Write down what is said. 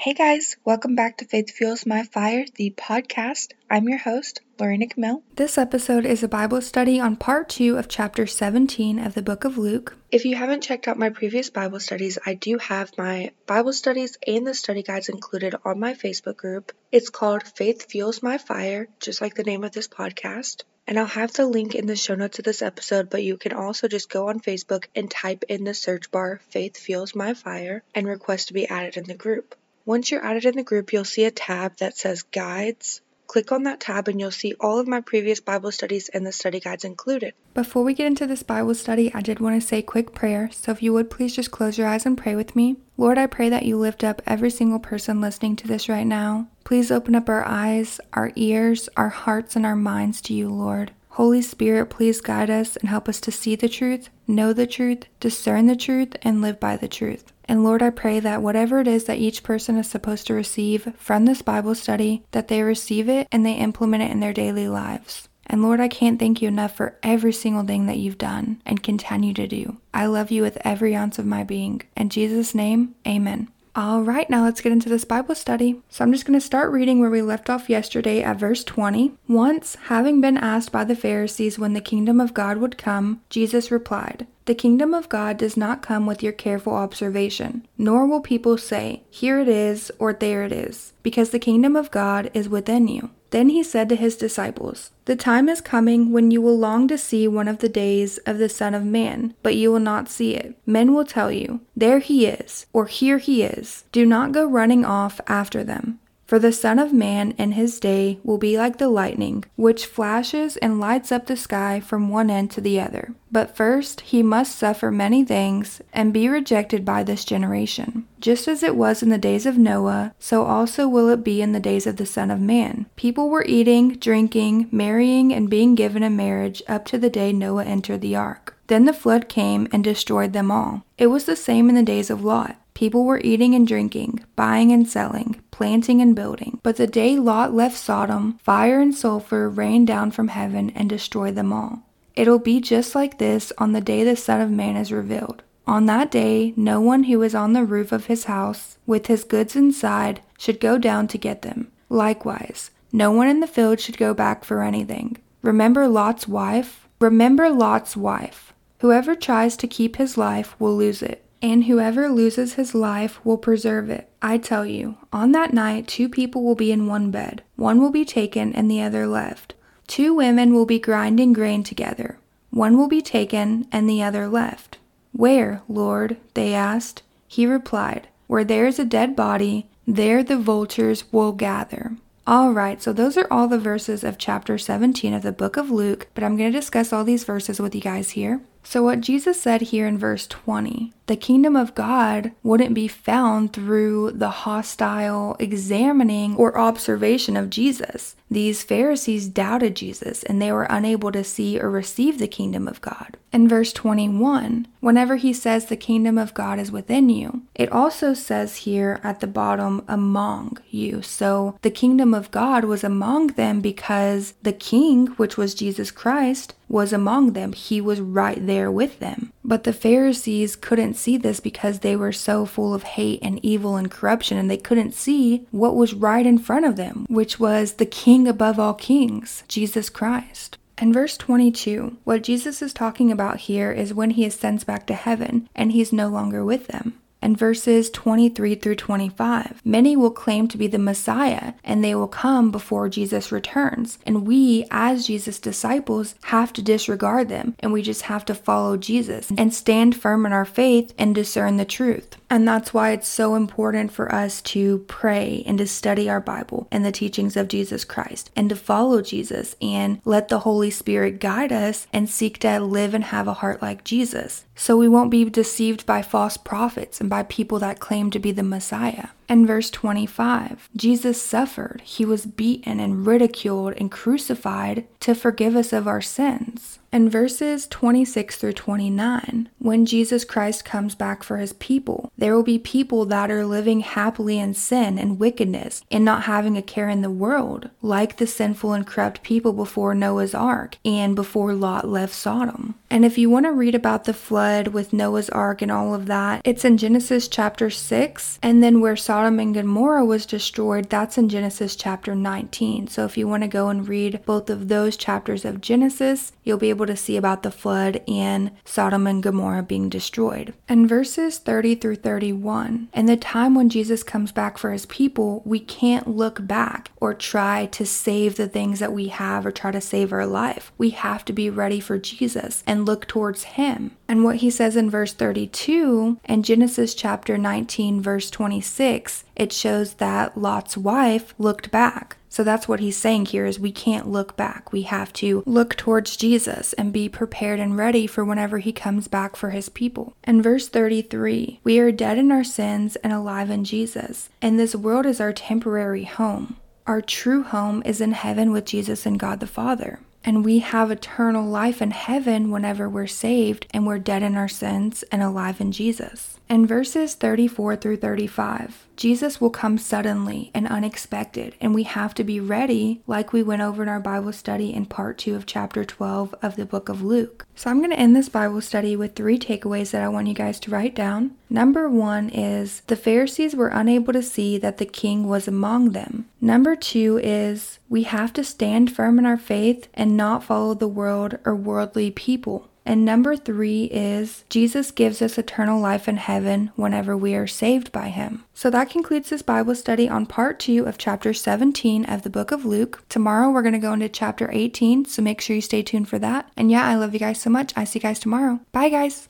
Hey guys, welcome back to Faith Fuels My Fire, the podcast. I'm your host, Lorena Camille. This episode is a Bible study on part two of chapter 17 of the book of Luke. If you haven't checked out my previous Bible studies, I do have my Bible studies and the study guides included on my Facebook group. It's called Faith Fuels My Fire, just like the name of this podcast. And I'll have the link in the show notes of this episode, but you can also just go on Facebook and type in the search bar Faith Fuels My Fire and request to be added in the group. Once you're added in the group, you'll see a tab that says Guides. Click on that tab and you'll see all of my previous Bible studies and the study guides included. Before we get into this Bible study, I did want to say quick prayer. So if you would please just close your eyes and pray with me. Lord, I pray that you lift up every single person listening to this right now. Please open up our eyes, our ears, our hearts, and our minds to you, Lord. Holy Spirit, please guide us and help us to see the truth, know the truth, discern the truth, and live by the truth. And Lord, I pray that whatever it is that each person is supposed to receive from this Bible study, that they receive it and they implement it in their daily lives. And Lord, I can't thank you enough for every single thing that you've done and continue to do. I love you with every ounce of my being. In Jesus' name, amen. All right, now let's get into this Bible study. So I'm just going to start reading where we left off yesterday at verse 20. Once, having been asked by the Pharisees when the kingdom of God would come, Jesus replied, The kingdom of God does not come with your careful observation, nor will people say, Here it is, or there it is, because the kingdom of God is within you. Then he said to his disciples, The time is coming when you will long to see one of the days of the Son of Man, but you will not see it. Men will tell you, There he is, or Here he is. Do not go running off after them. For the Son of Man in his day will be like the lightning, which flashes and lights up the sky from one end to the other. But first he must suffer many things and be rejected by this generation. Just as it was in the days of Noah, so also will it be in the days of the Son of Man. People were eating, drinking, marrying, and being given in marriage up to the day Noah entered the ark. Then the flood came and destroyed them all. It was the same in the days of Lot. People were eating and drinking, buying and selling, planting and building. But the day Lot left Sodom, fire and sulfur rained down from heaven and destroyed them all. It'll be just like this on the day the Son of Man is revealed. On that day, no one who is on the roof of his house with his goods inside should go down to get them. Likewise, no one in the field should go back for anything. Remember Lot's wife? Remember Lot's wife. Whoever tries to keep his life will lose it and whoever loses his life will preserve it. I tell you, on that night, two people will be in one bed. One will be taken and the other left. Two women will be grinding grain together. One will be taken and the other left. Where, Lord? they asked. He replied, Where there is a dead body, there the vultures will gather. All right, so those are all the verses of chapter 17 of the book of Luke, but I'm going to discuss all these verses with you guys here. So, what Jesus said here in verse 20, the kingdom of God wouldn't be found through the hostile examining or observation of Jesus. These Pharisees doubted Jesus and they were unable to see or receive the kingdom of God. In verse 21, whenever he says the kingdom of God is within you, it also says here at the bottom, among you. So the kingdom of God was among them because the king, which was Jesus Christ, was among them. He was right there with them. But the Pharisees couldn't see this because they were so full of hate and evil and corruption, and they couldn't see what was right in front of them, which was the King above all kings, Jesus Christ. And verse 22, what Jesus is talking about here is when he ascends back to heaven and he's no longer with them and verses 23 through 25. Many will claim to be the Messiah, and they will come before Jesus returns. And we, as Jesus' disciples, have to disregard them, and we just have to follow Jesus and stand firm in our faith and discern the truth. And that's why it's so important for us to pray and to study our Bible and the teachings of Jesus Christ and to follow Jesus and let the Holy Spirit guide us and seek to live and have a heart like Jesus. So we won't be deceived by false prophets and by people that claim to be the Messiah. And verse 25 Jesus suffered, he was beaten and ridiculed and crucified to forgive us of our sins. And verses 26 through 29, when Jesus Christ comes back for his people, there will be people that are living happily in sin and wickedness and not having a care in the world, like the sinful and corrupt people before Noah's ark and before Lot left Sodom. And if you want to read about the flood with Noah's ark and all of that, it's in Genesis chapter 6 and then where Sodom Sodom and Gomorrah was destroyed, that's in Genesis chapter 19. So if you want to go and read both of those chapters of Genesis, you'll be able to see about the flood and Sodom and Gomorrah being destroyed. And verses 30 through 31, in the time when Jesus comes back for his people, we can't look back or try to save the things that we have or try to save our life. We have to be ready for Jesus and look towards him. And what he says in verse 32 and Genesis chapter 19, verse 26, it shows that Lot's wife looked back. So that's what he's saying here is we can't look back. We have to look towards Jesus and be prepared and ready for whenever he comes back for his people. In verse 33, we are dead in our sins and alive in Jesus, and this world is our temporary home. Our true home is in heaven with Jesus and God the Father. And we have eternal life in heaven whenever we're saved and we're dead in our sins and alive in Jesus. In verses 34 through 35, Jesus will come suddenly and unexpected, and we have to be ready, like we went over in our Bible study in part 2 of chapter 12 of the book of Luke. So, I'm going to end this Bible study with three takeaways that I want you guys to write down. Number one is the Pharisees were unable to see that the king was among them. Number two is we have to stand firm in our faith and not follow the world or worldly people. And number three is Jesus gives us eternal life in heaven whenever we are saved by him. So that concludes this Bible study on part two of chapter 17 of the book of Luke. Tomorrow we're going to go into chapter 18, so make sure you stay tuned for that. And yeah, I love you guys so much. I see you guys tomorrow. Bye, guys.